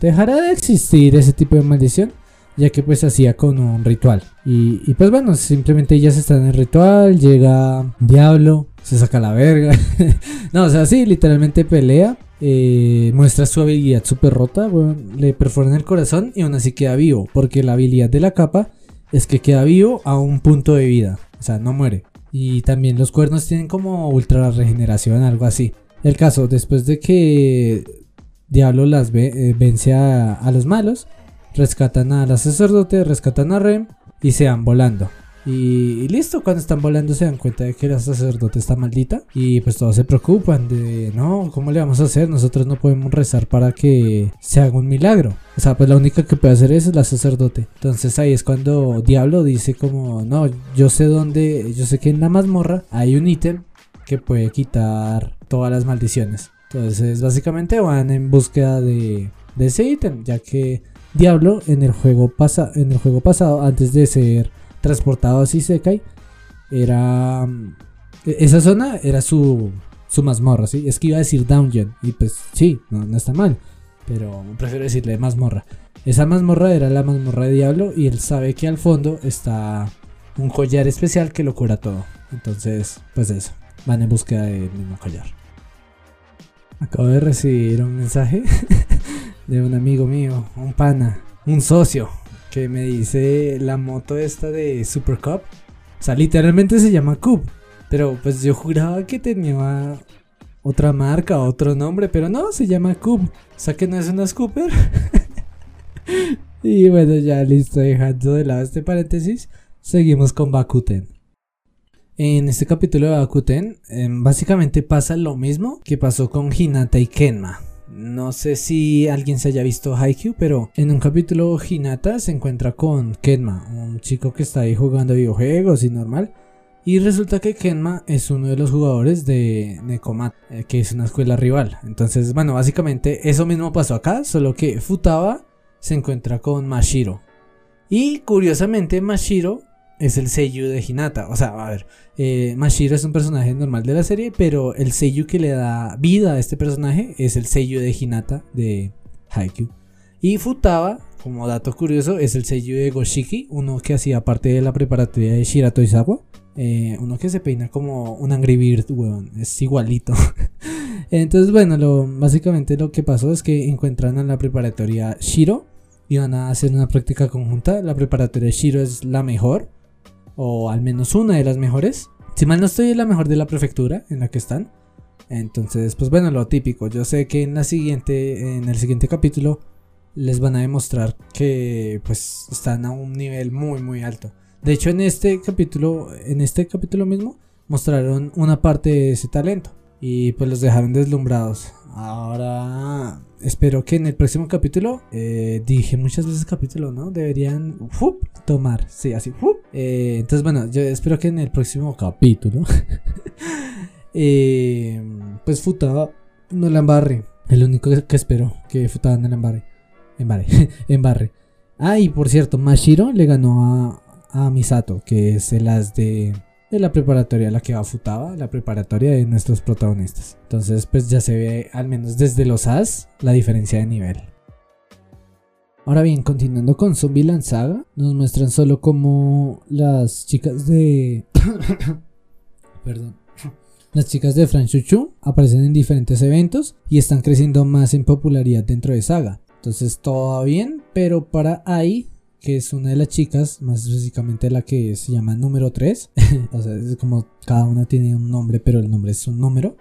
dejará de existir ese tipo de maldición. ya que pues hacía con un ritual. Y, y pues bueno, simplemente ellas están en el ritual, llega Diablo, se saca la verga. *laughs* no, o sea, sí, literalmente pelea. Eh, muestra su habilidad super rota, le perforan el corazón y aún así queda vivo, porque la habilidad de la capa es que queda vivo a un punto de vida, o sea, no muere. Y también los cuernos tienen como ultra regeneración, algo así. El caso, después de que Diablo las eh, vence a, a los malos, rescatan a la sacerdote, rescatan a Rem y se van volando. Y, listo, cuando están volando se dan cuenta de que la sacerdote está maldita. Y pues todos se preocupan de, no, ¿cómo le vamos a hacer? Nosotros no podemos rezar para que se haga un milagro. O sea, pues la única que puede hacer eso es la sacerdote. Entonces ahí es cuando Diablo dice como, no, yo sé dónde, yo sé que en la mazmorra hay un ítem que puede quitar todas las maldiciones. Entonces básicamente van en búsqueda de, de ese ítem, ya que Diablo en el juego pasa, en el juego pasado, antes de ser transportado así Sekai, era e-, esa zona era su su mazmorra, ¿sí? Es que iba a decir dungeon y pues sí, no, no está mal, pero prefiero decirle mazmorra. Esa mazmorra era la mazmorra de Diablo y él sabe que al fondo está un collar especial que lo cura todo. Entonces, pues eso, van en búsqueda del mismo collar. Acabo de recibir un mensaje *laughs* de un amigo mío, un pana, un socio, que me dice la moto esta de Super Cup. O sea, literalmente se llama Cup. Pero pues yo juraba que tenía otra marca, otro nombre, pero no, se llama Cup. O sea que no es una Scooper. *laughs* y bueno, ya listo, dejando de lado este paréntesis, seguimos con Bakuten. En este capítulo de Bakuten, em, básicamente pasa lo mismo que pasó con Hinata y Kenma. No sé si alguien se haya visto Haikyuu, pero en un capítulo Hinata se encuentra con Kenma, un chico que está ahí jugando videojuegos y normal. Y resulta que Kenma es uno de los jugadores de Nekomat, eh, que es una escuela rival. Entonces, bueno, básicamente eso mismo pasó acá, solo que Futaba se encuentra con Mashiro. Y curiosamente Mashiro es el Seiyu de Hinata. O sea, a ver, eh, Mashiro es un personaje normal de la serie, pero el Seiyu que le da vida a este personaje es el Seiyu de Hinata de Haikyuu. Y Futaba, como dato curioso, es el Seiyu de Goshiki, uno que hacía parte de la preparatoria de Shirato Izawa. Eh, uno que se peina como un Angry Bird, weón, es igualito. *laughs* Entonces, bueno, lo, básicamente lo que pasó es que encuentran a la preparatoria Shiro y van a hacer una práctica conjunta. La preparatoria Shiro es la mejor o al menos una de las mejores. Si mal no estoy, es la mejor de la prefectura en la que están. Entonces, pues bueno, lo típico. Yo sé que en la siguiente, en el siguiente capítulo, les van a demostrar que pues están a un nivel muy muy alto. De hecho, en este capítulo, en este capítulo mismo, mostraron una parte de ese talento y pues los dejaron deslumbrados. Ahora espero que en el próximo capítulo, eh, dije muchas veces capítulo, ¿no? Deberían tomar, sí, así. Eh, entonces, bueno, yo espero que en el próximo capítulo, *laughs* eh, pues Futaba no la embarre. El único que espero que Futaba no la embarre. Embarre, *laughs* embarre. Ah, y por cierto, Mashiro le ganó a, a Misato, que es el as de de la preparatoria a la que va Futaba, la preparatoria de nuestros protagonistas. Entonces, pues ya se ve, al menos desde los As, la diferencia de nivel. Ahora bien, continuando con Zombie Saga, nos muestran solo como las chicas de. *coughs* Perdón. Las chicas de Chuchu aparecen en diferentes eventos y están creciendo más en popularidad dentro de Saga. Entonces todo bien, pero para ahí que es una de las chicas, más específicamente la que se llama número 3. *laughs* o sea, es como cada una tiene un nombre, pero el nombre es un número.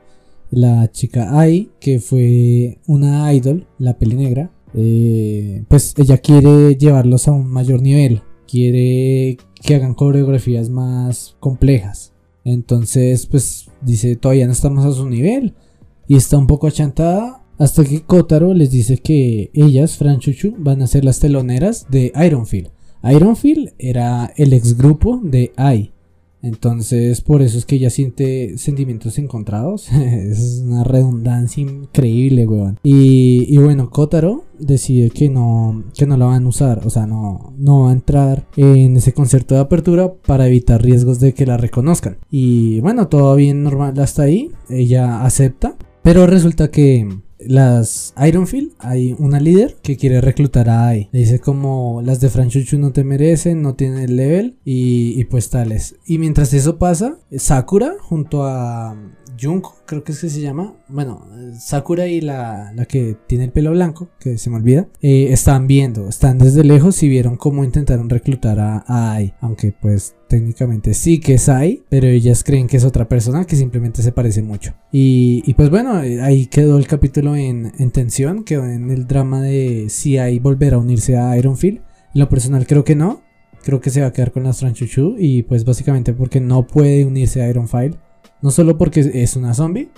La chica Ai, que fue una idol, la peli negra, eh, pues ella quiere llevarlos a un mayor nivel. Quiere que hagan coreografías más complejas. Entonces, pues dice, todavía no estamos a su nivel. Y está un poco achantada hasta que Kotaro les dice que ellas, Fran Chuchu, van a ser las teloneras de Ironfield. Ironfield era el ex grupo de Ai. Entonces, por eso es que ella siente sentimientos encontrados. *laughs* es una redundancia increíble, weón. Y, bueno, Kotaro decide que no, que no la van a usar. O sea, no, no va a entrar en ese concierto de apertura para evitar riesgos de que la reconozcan. Y bueno, todo bien normal hasta ahí. Ella acepta. Pero resulta que las Ironfield hay una líder que quiere reclutar a Ai. Le dice como las de Franchuchu no te merecen, no tienen el level y, y pues tales. Y mientras eso pasa, Sakura junto a Junko, creo que es que se llama. Bueno, Sakura y la, la que tiene el pelo blanco, que se me olvida, eh, están viendo, están desde lejos y vieron cómo intentaron reclutar a, Ai. Aunque pues técnicamente sí que es Ai, pero ellas creen que es otra persona que simplemente se parece mucho. Y, pues bueno, ahí quedó el capítulo en, en, tensión, quedó en el drama de si Ai volverá a unirse a Ironfield. En lo personal creo que no. Creo que se va a quedar con las Franchuchu y pues básicamente porque no puede unirse a Ironfield no solo porque es una zombie,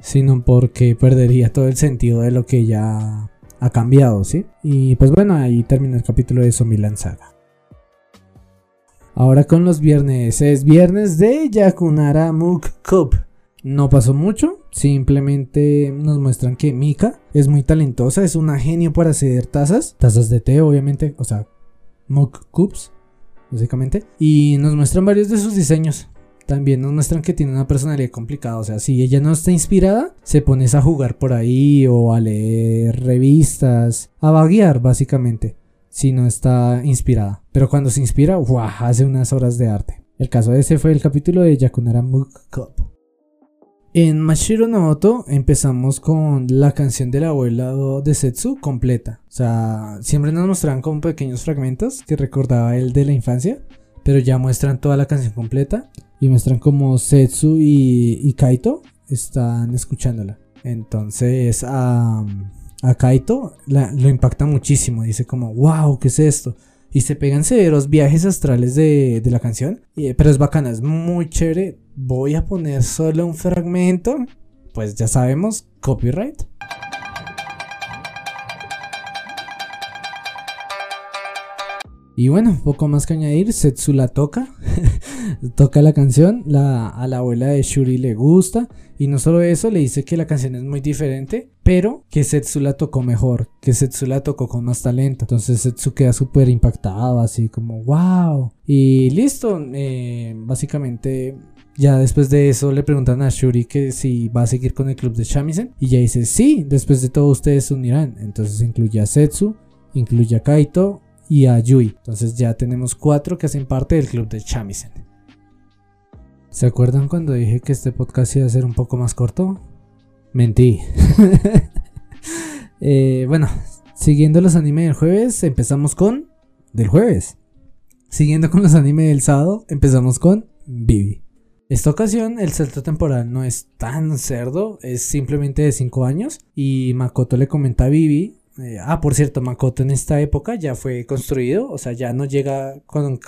sino porque perdería todo el sentido de lo que ya ha cambiado, ¿sí? Y pues bueno, ahí termina el capítulo de Zombieland Saga. Ahora con los viernes, es viernes de Yakunara Mook Cup. No pasó mucho, simplemente nos muestran que Mika es muy talentosa, es una genio para hacer tazas, tazas de té obviamente, o sea, Mook Cups, básicamente, y nos muestran varios de sus diseños también nos muestran que tiene una personalidad complicada. O sea, si ella no está inspirada, se pones a jugar por ahí o a leer revistas, a vaguear básicamente, si no está inspirada. Pero cuando se inspira, ¡guau! hace unas horas de arte. El caso de ese fue el capítulo de Yakunara Mook Cup. En Mashiro Nomoto empezamos con la canción del abuelo de Setsu completa. O sea, siempre nos mostraban como pequeños fragmentos que recordaba él de la infancia, pero ya muestran toda la canción completa y muestran como Setsu y, Kaito están escuchándola. Entonces a, a Kaito lo impacta muchísimo. Dice como, wow, ¿qué es esto? Y se pegan severos viajes astrales de, la canción. pero es bacana, es muy chévere. Voy a poner solo un fragmento. Pues ya sabemos, copyright. Y bueno, poco más que añadir, Setsu la toca, *laughs* toca la canción, la, a la abuela de Shuri le gusta, y no solo eso, le dice que la canción es muy diferente, pero que Setsu la tocó mejor, que Setsu la tocó con más talento. Entonces Setsu queda súper impactado, así como, wow. Y listo, eh, básicamente ya después de eso le preguntan a Shuri que si va a seguir con el club de Shamisen. Y ella dice, sí, después de todo ustedes se unirán. Entonces incluye a Setsu, incluye a Kaito, y a Yui. Entonces ya tenemos cuatro que hacen parte del club de Chamisen. ¿Se acuerdan cuando dije que este podcast iba a ser un poco más corto? Mentí. *laughs* Eh, bueno, siguiendo los animes del jueves, empezamos con... Del jueves. Siguiendo con los animes del sábado, empezamos con Vivi. Esta ocasión el salto temporal no es tan cerdo, es simplemente de 5 años y Makoto le comenta a Vivi eh, ah, por cierto, Makoto en esta época ya fue construido, o sea, ya no llega con,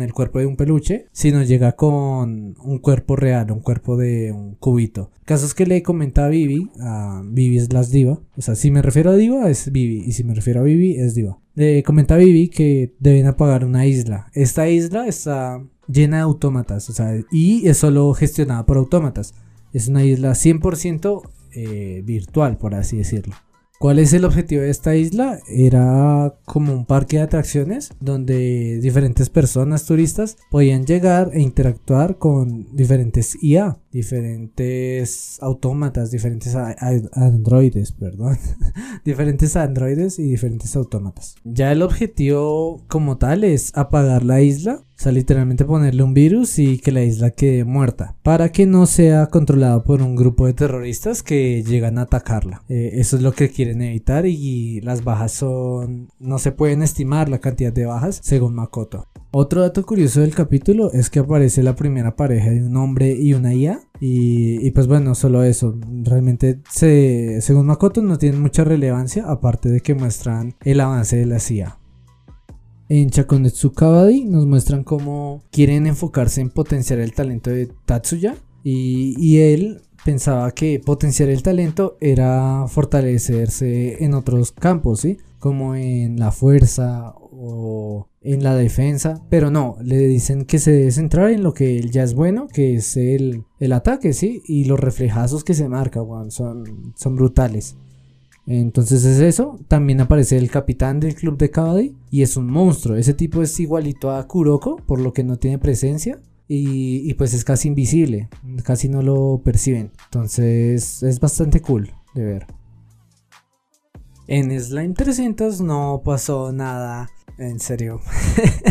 el cuerpo de un peluche, sino llega con un cuerpo real, un cuerpo de un cubito. Casos que le comenta a Vivi, a Vivi es las diva, o sea, si me refiero a diva es Vivi, y si me refiero a Vivi es diva. Le comenta a Vivi que deben apagar una isla. Esta isla está llena de autómatas, o sea, y es solo gestionada por autómatas. Es una isla 100% eh, virtual, por así decirlo. ¿Cuál es el objetivo de esta isla? Era como un parque de atracciones donde diferentes personas turistas podían llegar e interactuar con diferentes IA, diferentes autómatas, diferentes androides, perdón, *laughs* diferentes androides y diferentes autómatas. Ya el objetivo como tal es apagar la isla o sea, literalmente ponerle un virus y que la isla quede muerta. Para que no sea controlado por un grupo de terroristas que llegan a atacarla. Eh, eso es lo que quieren evitar y las bajas son... No se pueden estimar la cantidad de bajas según Makoto. Otro dato curioso del capítulo es que aparece la primera pareja de un hombre y una IA. Y, pues bueno, solo eso. Realmente, se, según Makoto, no tiene mucha relevancia, aparte de que muestran el avance de la IA. En Chakonetsu Kabadi nos muestran cómo quieren enfocarse en potenciar el talento de Tatsuya y, él pensaba que potenciar el talento era fortalecerse en otros campos, ¿sí? Como en la fuerza o en la defensa, pero no, le dicen que se debe centrar en lo que él ya es bueno, que es el, el ataque, ¿sí? Y los reflejazos que se marca, son brutales. Entonces es eso. También aparece el capitán del club de Kabaddi y es un monstruo. Ese tipo es igualito a Kuroko, por lo que no tiene presencia. Y, pues es casi invisible, casi no lo perciben. Entonces es bastante cool de ver. En Slime 300 no pasó nada, en serio.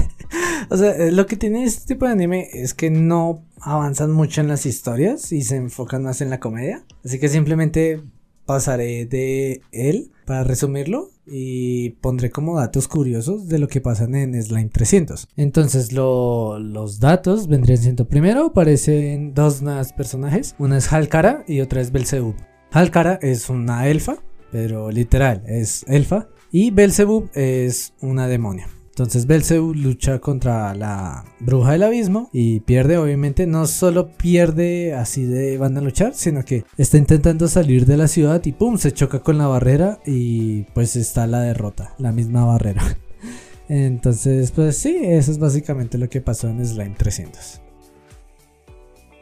*laughs* o sea, eh, lo que tiene este tipo de anime es que no avanzan mucho en las historias y se enfocan más en la comedia. Así que simplemente pasaré de él para resumirlo y pondré como datos curiosos de lo que pasan en Slime 300. Entonces los datos vendrían siendo primero aparecen dos personajes, una es Halkara y otra es Belzebub. Halkara es una elfa, pero literal es elfa y Belzebub es una demonia. Entonces Belzebub lucha contra la bruja del abismo y pierde, obviamente, no solo pierde así de van a luchar, sino que está intentando salir de la ciudad y pum, se choca con la barrera y pues está la derrota, la misma barrera. *laughs* Entonces, pues sí, eso es básicamente lo que pasó en Slime 300.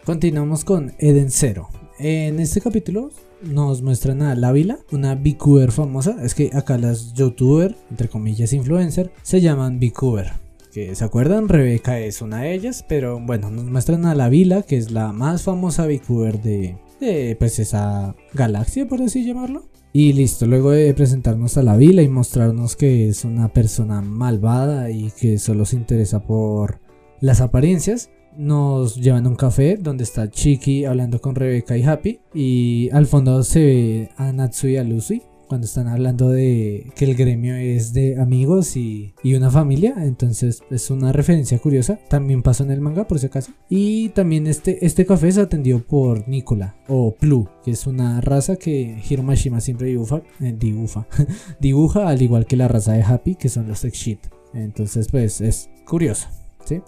Continuamos con Eden Zero. En este capítulo nos muestran a La Vila, una VCuber famosa. Es que acá las youtuber, entre comillas influencer, se llaman VCuber. Que se acuerdan, Rebeca es una de ellas, pero bueno, nos muestran a La Vila, que es la más famosa VCuber de, de pues esa galaxia, por así llamarlo. Y listo, luego de presentarnos a la vila y mostrarnos que es una persona malvada y que solo se interesa por las apariencias, nos llevan a un café donde está Chiki hablando con Rebeca y Happy. Y al fondo se ve a Natsu y a Lucy cuando están hablando de que el gremio es de amigos y, una familia. Entonces es una referencia curiosa. También pasó en el manga por si acaso. Y también este, este café se atendió por Nicola o Plu, que es una raza que Hiromashima siempre dibuja, eh, *laughs* dibuja, al igual que la raza de Happy, que son los X Shit. Entonces pues es curioso. ¿sí?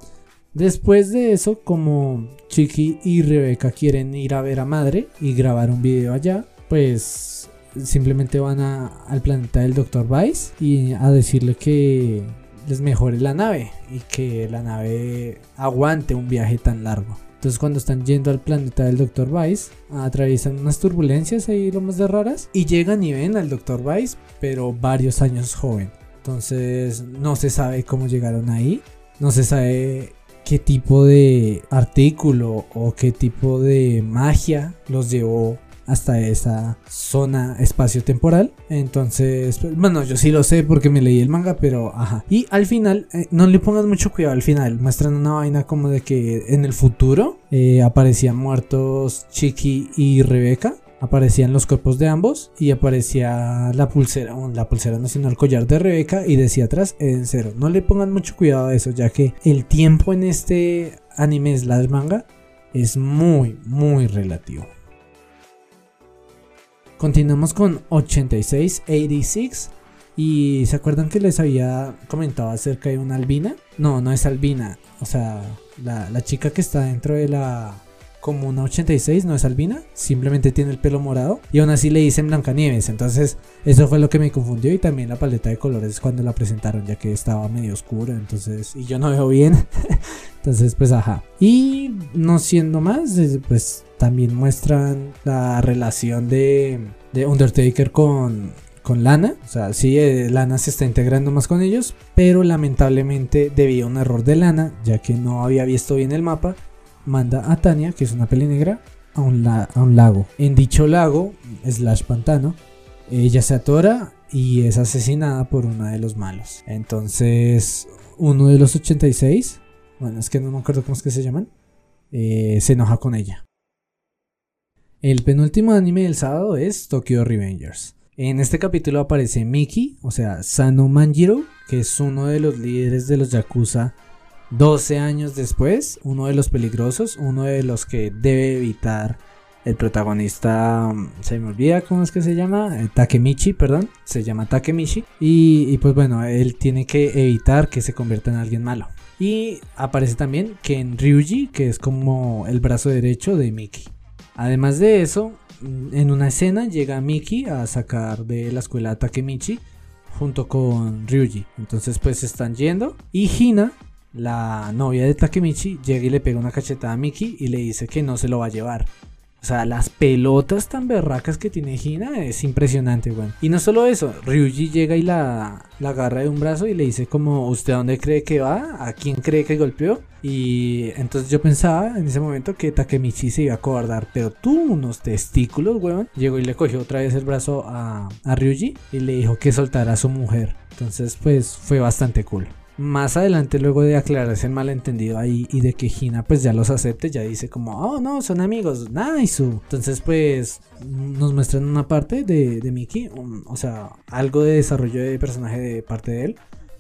Después de eso, como Chiqui y Rebeca quieren ir a ver a Madre y grabar un video allá, pues simplemente van al planeta del Dr. Vice y a decirle que les mejore la nave y que la nave aguante un viaje tan largo. Entonces cuando están yendo al planeta del Dr. Vice, atraviesan unas turbulencias ahí lo más de raras y llegan y ven al Dr. Vice, pero varios años joven. Entonces no se sabe cómo llegaron ahí, no se sabe qué tipo de artículo o qué tipo de magia los llevó hasta esa zona espacio-temporal. Entonces, pues, bueno, yo sí lo sé porque me leí el manga, pero ajá. Y al final, eh, no le pongas mucho cuidado al final. Muestran una vaina como de que en el futuro eh, aparecían muertos Chiqui y Rebeca aparecían los cuerpos de ambos y aparecía la pulsera, la pulsera nacional collar de Rebeca y decía atrás en cero. No le pongan mucho cuidado a eso, ya que el tiempo en este anime slash manga es muy, muy relativo. Continuamos con 8686 y ¿se acuerdan que les había comentado acerca de una albina? No, no es albina, o sea, la, la chica que está dentro de la como una 86, no es albina, simplemente tiene el pelo morado y aún así le dicen Blancanieves. Entonces, eso fue lo que me confundió y también la paleta de colores cuando la presentaron, ya que estaba medio oscura, entonces, y yo no veo bien. *laughs* entonces, pues, ajá. Y no siendo más, pues también muestran la relación de, de Undertaker con, con Lana. O sea, sí, eh, Lana se está integrando más con ellos, pero lamentablemente debido un error de Lana, ya que no había visto bien el mapa, manda a Tania, que es una peli negra, a un, lago. En dicho lago, slash pantano, ella se atora y es asesinada por uno de los malos. Entonces, uno de los 86, bueno, es que no me acuerdo cómo es que se llaman, eh, se enoja con ella. El penúltimo anime del sábado es Tokyo Revengers. En este capítulo aparece Miki, o sea, Sano Manjiro, que es uno de los líderes de los Yakuza 12 años después, uno de los peligrosos, uno de los que debe evitar el protagonista, mm, se me olvida cómo es que se llama, eh, Takemichi, perdón, se llama Takemichi. Y, pues bueno, él tiene que evitar que se convierta en alguien malo. Y aparece también Ken Ryuji, que es como el brazo derecho de Miki. Además de eso, mm, en una escena llega Miki a sacar de la escuela a Takemichi junto con Ryuji. Entonces pues están yendo y Hina la novia de Takemichi llega y le pega una cachetada a Miki y le dice que no se lo va a llevar. O sea, las pelotas tan berracas que tiene Hina es impresionante, weón. Y no solo eso, Ryuji llega y la, la agarra de un brazo y le dice como, ¿usted a dónde cree que va? ¿A quién cree que golpeó? Y entonces yo pensaba en ese momento que Takemichi se iba a cobardar, pero tuvo unos testículos, weón. Llegó y le cogió otra vez el brazo a, a Ryuji y le dijo que soltara a su mujer. Entonces, pues fue bastante cool. Más adelante, luego de aclararse el malentendido ahí y de que Hina pues ya los acepte, ya dice como, oh no, son amigos, nice. Entonces pues nos muestran una parte de, de Mickey, o sea, algo de desarrollo de personaje de parte de él,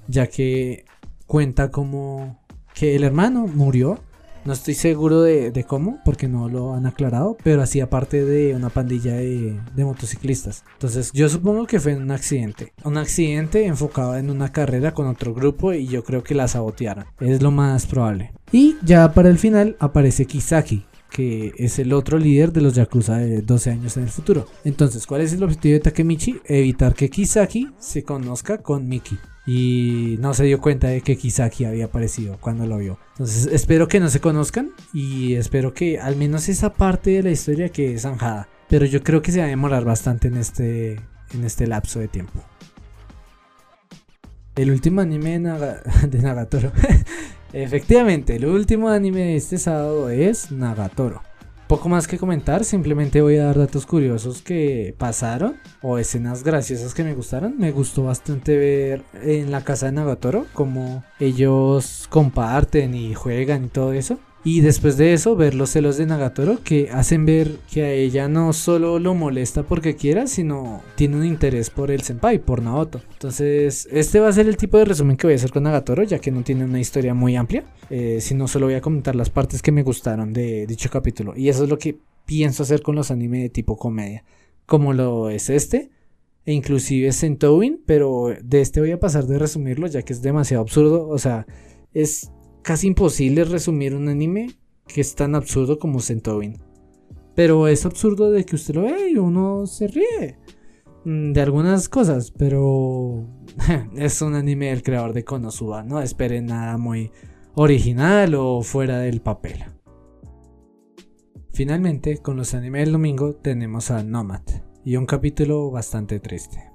ya que cuenta como que el hermano murió no estoy seguro de, cómo, porque no lo han aclarado, pero hacía parte de una pandilla de, motociclistas. Entonces yo supongo que fue en un accidente. Un accidente enfocado en una carrera con otro grupo y yo creo que la sabotearon. Es lo más probable. Y ya para el final aparece Kisaki, que es el otro líder de los Yakuza de 12 años en el futuro. Entonces, ¿cuál es el objetivo de Takemichi? Evitar que Kisaki se conozca con Miki y no se dio cuenta de que Kisaki había aparecido cuando lo vio. Entonces espero que no se conozcan y espero que al menos esa parte de la historia que es zanjada. Pero yo creo que se va a demorar bastante en este, en este lapso de tiempo. El último anime de, *laughs* Nagatoro. *laughs* Efectivamente, el último anime de este sábado es Nagatoro poco más que comentar, simplemente voy a dar datos curiosos que pasaron o escenas graciosas que me gustaron. Me gustó bastante ver en la casa de Nagatoro cómo ellos comparten y juegan y todo eso. Y después de eso, ver los celos de Nagatoro que hacen ver que a ella no solo lo molesta porque quiera, sino tiene un interés por el senpai, por Naoto. Entonces, este va a ser el tipo de resumen que voy a hacer con Nagatoro, ya que no tiene una historia muy amplia, eh, sino solo voy a comentar las partes que me gustaron de dicho capítulo. Y eso es lo que pienso hacer con los animes de tipo comedia, como lo es este. E inclusive Sentowin, pero de este voy a pasar de resumirlo ya que es demasiado absurdo. O sea, es casi imposible resumir un anime que es tan absurdo como Sentowin. Pero es absurdo de que usted lo ve y uno se ríe mm, de algunas cosas, pero *laughs* es un anime del creador de Konosuba, no esperen nada muy original o fuera del papel. Finalmente, con los animes del domingo tenemos a Nomad y un capítulo bastante triste.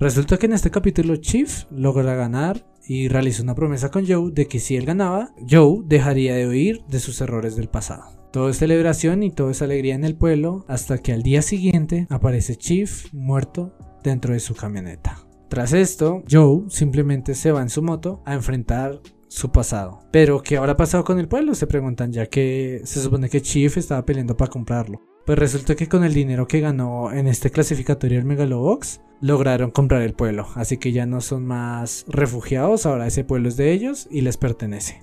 Resulta que en este capítulo Chief logra ganar y realizó una promesa con Joe de que si él ganaba, Joe dejaría de oír de sus errores del pasado. Todo es celebración y todo es alegría en el pueblo hasta que al día siguiente aparece Chief muerto dentro de su camioneta. Tras esto, Joe simplemente se va en su moto a enfrentar su pasado. Pero ¿qué habrá pasado con el pueblo? Se preguntan ya que se supone que Chief estaba peleando para comprarlo. Pues resulta que con el dinero que ganó en este clasificatorio del Megalobox, lograron comprar el pueblo. Así que ya no son más refugiados, ahora ese pueblo es de ellos y les pertenece.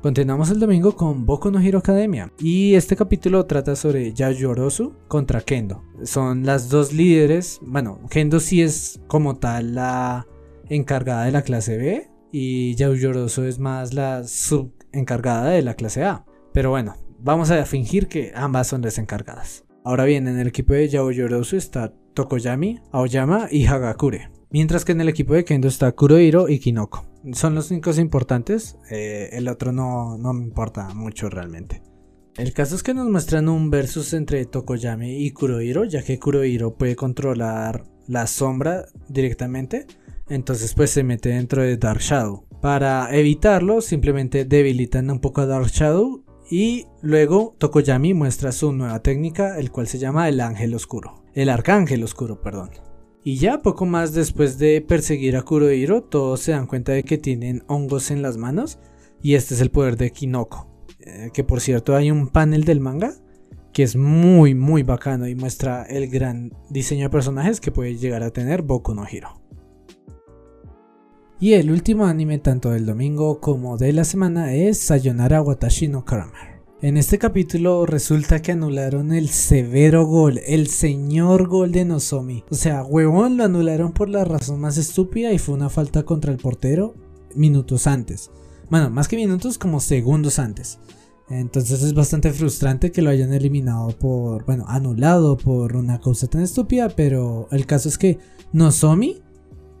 Continuamos el domingo con Boku no Hero Academia y este capítulo trata sobre Yayorosu contra Kendo. Son las dos líderes, bueno, Kendo sí es como tal la encargada de la clase B y Yayorosu es más la subencargada de la clase A. Pero bueno, vamos a fingir que ambas son las encargadas. Ahora bien, en el equipo de Yao Yorosu está Tokoyami, Aoyama y Hagakure. Mientras que en el equipo de Kendo está Kurohiro y Kinoko. Son los únicos importantes, eh, el otro no, no me importa mucho realmente. El caso es que nos muestran un versus entre Tokoyami y Kurohiro, ya que Kurohiro puede controlar la sombra directamente, entonces pues se mete dentro de Dark Shadow. Para evitarlo, simplemente debilitan un poco a Dark Shadow y luego Tokoyami muestra su nueva técnica, el cual se llama el ángel oscuro. El arcángel oscuro, perdón. Y ya poco más después de perseguir a Kurohiro, todos se dan cuenta de que tienen hongos en las manos. Y este es el poder de Kinoko. Eh, que por cierto hay un panel del manga que es muy muy bacano y muestra el gran diseño de personajes que puede llegar a tener Boku no Hiro. Y el último anime tanto del domingo como de la semana es Sayonara Watashi no Kramer. En este capítulo resulta que anularon el severo gol, el señor gol de Nozomi. O sea, huevón lo anularon por la razón más estúpida y fue una falta contra el portero minutos antes. Bueno, más que minutos, como segundos antes. Entonces es bastante frustrante que lo hayan eliminado por, bueno, anulado por una cosa tan estúpida, pero el caso es que Nozomi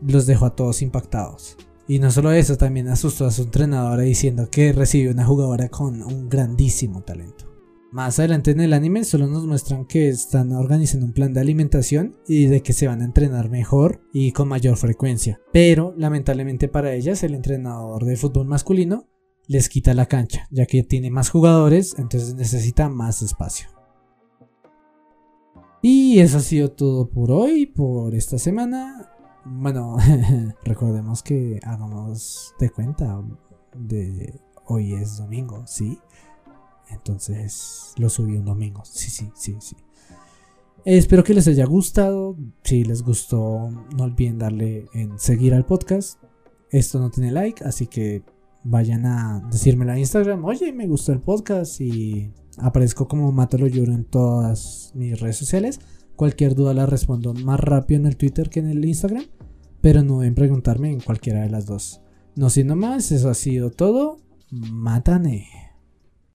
los dejó a todos impactados. Y no solo eso, también asustó a su entrenadora diciendo que recibió una jugadora con un grandísimo talento. Más adelante en el anime solo nos muestran que están organizando un plan de alimentación y de que se van a entrenar mejor y con mayor frecuencia. Pero lamentablemente para ellas el entrenador de fútbol masculino les quita la cancha, ya que tiene más jugadores, entonces necesita más espacio. Y eso ha sido todo por hoy, por esta semana. Bueno, *laughs* recordemos que hagamos de cuenta de hoy es domingo, ¿sí? Entonces lo subí un domingo. Sí, sí, sí, sí. Espero que les haya gustado. Si les gustó, no olviden darle en seguir al podcast. Esto no tiene like, así que vayan a decírmelo a Instagram. Oye, me gustó el podcast y aparezco como Mátalo Lloro en todas mis redes sociales. Cualquier duda la respondo más rápido en el Twitter que en el Instagram. Pero no deben preguntarme en cualquiera de las dos. No siendo más, eso ha sido todo. Mátane.